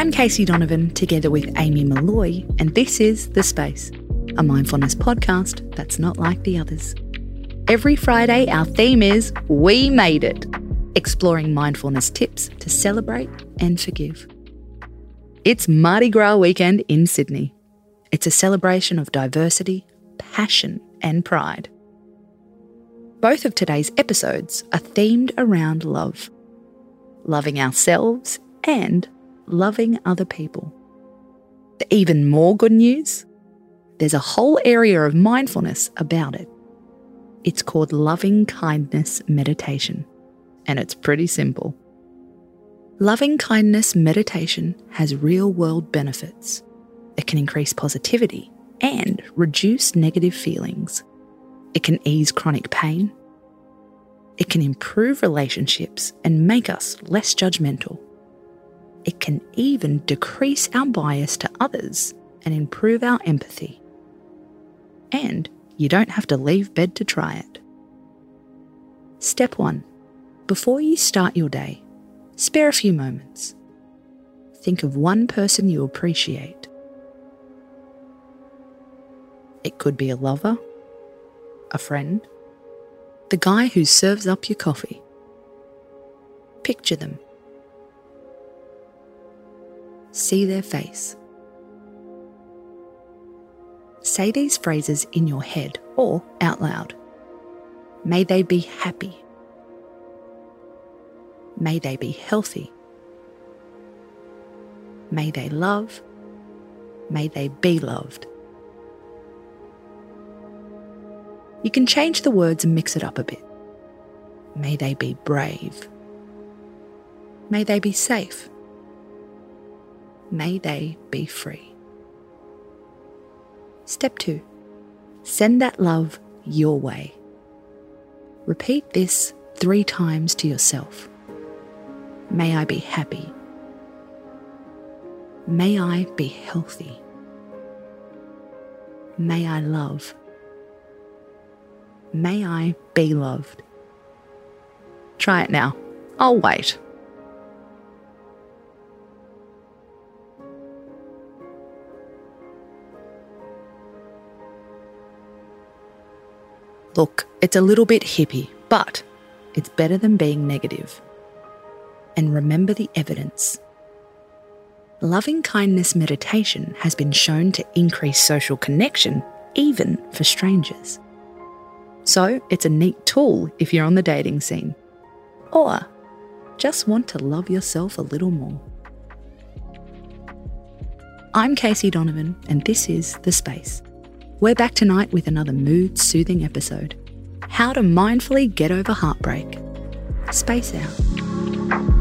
I'm Casey Donovan together with Amy Molloy, and this is The Space, a mindfulness podcast that's not like the others. Every Friday, our theme is We Made It, exploring mindfulness tips to celebrate and forgive. It's Mardi Gras weekend in Sydney. It's a celebration of diversity, passion, and pride. Both of today's episodes are themed around love loving ourselves and loving other people. The even more good news there's a whole area of mindfulness about it. It's called loving kindness meditation, and it's pretty simple. Loving kindness meditation has real world benefits. It can increase positivity and reduce negative feelings. It can ease chronic pain. It can improve relationships and make us less judgmental. It can even decrease our bias to others and improve our empathy. And you don't have to leave bed to try it. Step 1. Before you start your day, spare a few moments. Think of one person you appreciate. It could be a lover, a friend, the guy who serves up your coffee. Picture them see their face. Say these phrases in your head or out loud. May they be happy. May they be healthy. May they love. May they be loved. You can change the words and mix it up a bit. May they be brave. May they be safe may they be free. Step 2 Send that love your way. Repeat this three times to yourself. May I be happy. May I be healthy. May I love. May I be loved. Try it now. I'll wait. Look, it's a little bit hippie, but it's better than being negative. And remember the evidence. Loving kindness meditation has been shown to increase social connection, even for strangers. So it's a neat tool if you're on the dating scene. Or just want to love yourself a little more. I'm Casey Donovan, and this is The Space. We're back tonight with another mood soothing episode How to Mindfully Get Over Heartbreak. Space out.